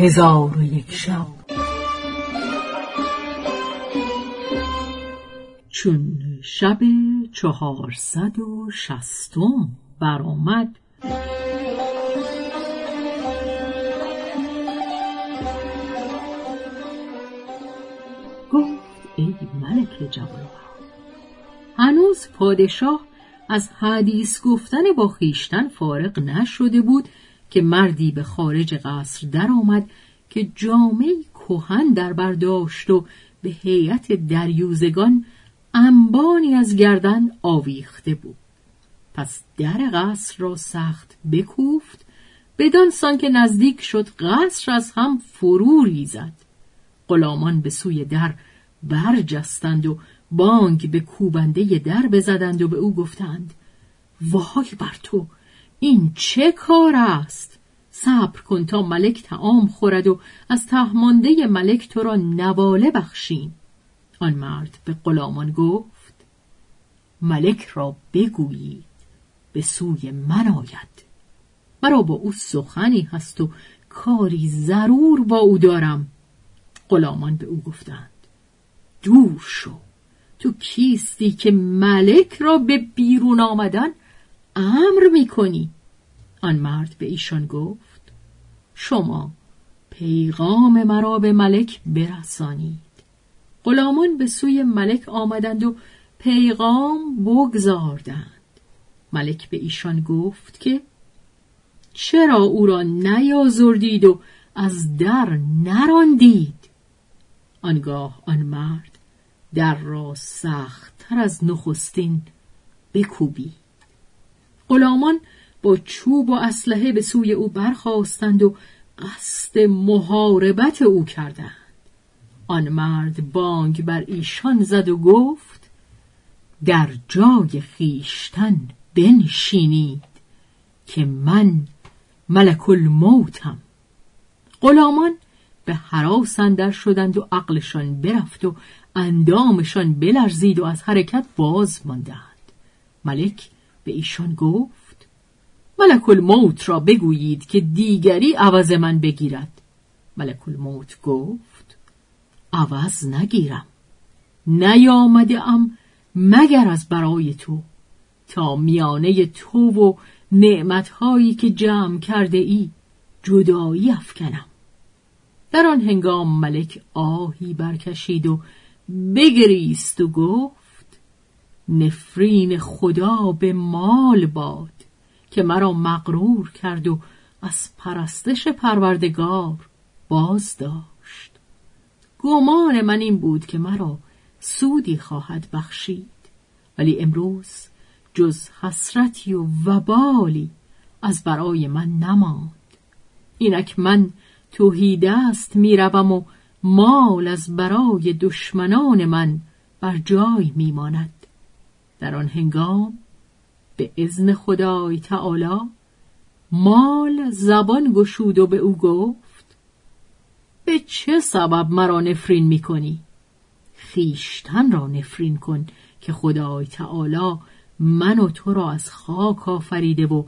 هزار و یک شب. چون شب چهارصد و شستم برآمد. گفت ای ملک جوان هنوز پادشاه از حدیث گفتن با خیشتن فارغ نشده بود که مردی به خارج قصر درآمد که جامعه کهن در برداشت و به هیئت دریوزگان انبانی از گردن آویخته بود. پس در قصر را سخت بکوفت بدان سان که نزدیک شد قصر از هم فرو ریزد. غلامان به سوی در برجستند و بانگ به کوبنده در بزدند و به او گفتند وای بر تو! این چه کار است؟ صبر کن تا ملک تعام خورد و از تهمانده ملک تو را نواله بخشیم. آن مرد به غلامان گفت ملک را بگویید به سوی من آید. مرا با او سخنی هست و کاری ضرور با او دارم. غلامان به او گفتند دور شو. تو کیستی که ملک را به بیرون آمدن امر می‌کنی؟ آن مرد به ایشان گفت شما پیغام مرا به ملک برسانید. غلامان به سوی ملک آمدند و پیغام بگذاردند ملک به ایشان گفت که چرا او را نیازردید و از در نراندید؟ آنگاه آن مرد در را سخت تر از نخستین بکوبید. غلامان با چوب و اسلحه به سوی او برخواستند و قصد محاربت او کردند. آن مرد بانگ بر ایشان زد و گفت در جای خیشتن بنشینید که من ملک الموتم. غلامان به حراس اندر شدند و عقلشان برفت و اندامشان بلرزید و از حرکت باز ماندند. ملک به ایشان گفت ملک الموت را بگویید که دیگری عوض من بگیرد. ملک الموت گفت عوض نگیرم. نیامده ام مگر از برای تو تا میانه تو و نعمتهایی که جمع کرده ای جدایی افکنم. در آن هنگام ملک آهی برکشید و بگریست و گفت نفرین خدا به مال باد که مرا مغرور کرد و از پرستش پروردگار باز داشت گمان من این بود که مرا سودی خواهد بخشید ولی امروز جز حسرتی و وبالی از برای من نماند. اینک من توهی دست می‌روم و مال از برای دشمنان من بر جای میماند. در آن هنگام به ازن خدای تعالی مال زبان گشود و به او گفت به چه سبب مرا نفرین می‌کنی؟ خیشتن را نفرین کن که خدای تعالی من و تو را از خاک آفریده و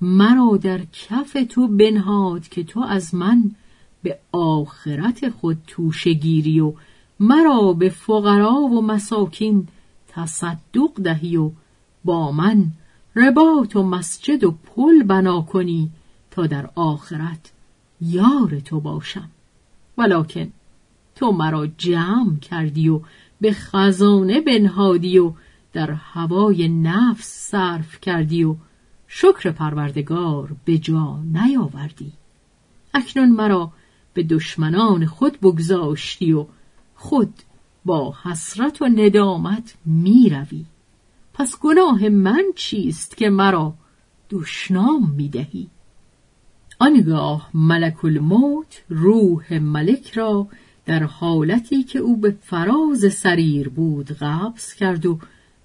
مرا در کف تو بنهاد که تو از من به آخرت خود توشه گیری و مرا به فقرا و مساکین تصدق دهی و با من رباط و مسجد و پل بنا کنی تا در آخرت یار تو باشم. ولکن تو مرا جمع کردی و به خزانه بنهادی و در هوای نفس صرف کردی و شکر پروردگار به جا نیاوردی. اکنون مرا به دشمنان خود بگذاشتی و خود با حسرت و ندامت می روی. پس گناه من چیست که مرا دشنام می دهی؟ آنگاه ملک الموت روح ملک را در حالتی که او به فراز سریر بود قبض کرد و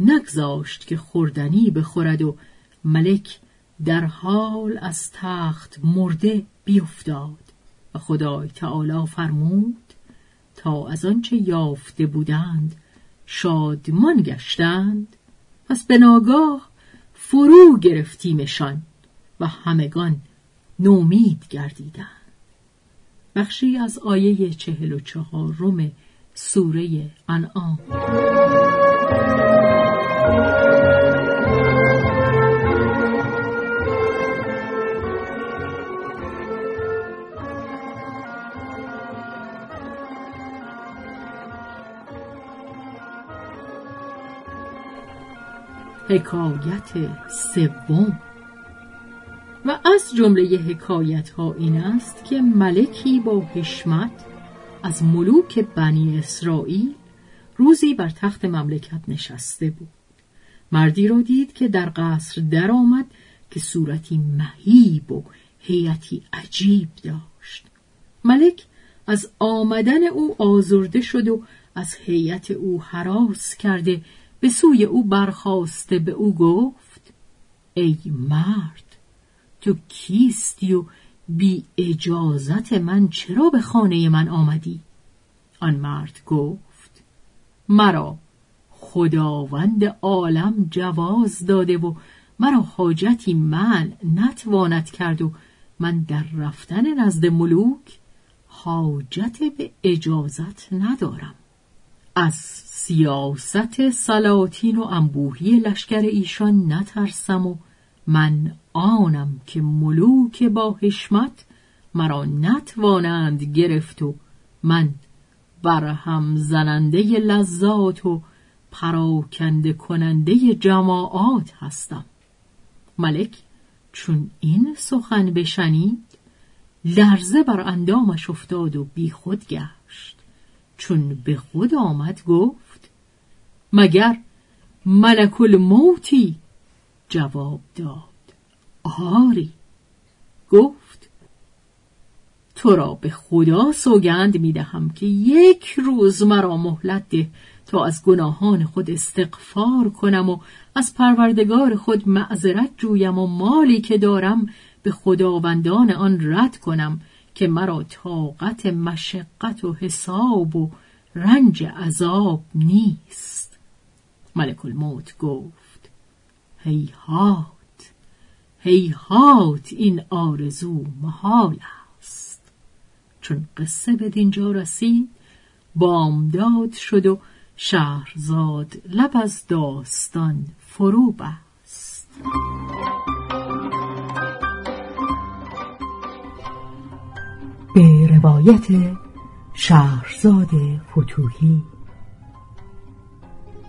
نگذاشت که خوردنی بخورد و ملک در حال از تخت مرده بیفتاد و خدای تعالی فرمود تا از آنچه یافته بودند شادمان گشتند. پس به ناگاه فرو گرفتیمشان و همگان نومید گردیدند. بخشی از آیه چهل و چهارم سوره انعام. حکایت سوم. و از جمله حکایت ها این است که ملکی با حشمت از ملوک بنی اسرائیل روزی بر تخت مملکت نشسته بود. مردی را دید که در قصر درآمد که صورتی مهیب و هیئتی عجیب داشت. ملک از آمدن او آزرده شد و از هیئت او حراس کرده به سوی او برخواسته به او گفت ای مرد تو کیستی و بی اجازت من چرا به خانه من آمدی؟ آن مرد گفت مرا خداوند عالم جواز داده و مرا حاجتی من نتواند کرد و من در رفتن نزد ملوک حاجت به اجازت ندارم از سیاست سلاطین و انبوهی لشکر ایشان نترسم و من آنم که ملوک با حشمت مرا نتوانند گرفت و من برهم زننده لذات و پراکنده کننده جماعات هستم. ملک چون این سخن بشنید لرزه بر اندامش افتاد و بی خود گشت. چون به خود آمد گفت مگر ملک الموتی جواب داد. آری. گفت تو را به خدا سوگند می دهم که یک روز مرا مهلت ده تا از گناهان خود استغفار کنم و از پروردگار خود معذرت جویم و مالی که دارم به خداوندان آن رد کنم که مرا طاقت مشقت و حساب و رنج عذاب نیست. ملک الموت گفت هیهات هیهات این آرزو محال است. چون قصه به دینجا رسید بامداد شد و شهرزاد لب از داستان فرو بست. به روایت شهرزاد فتوهی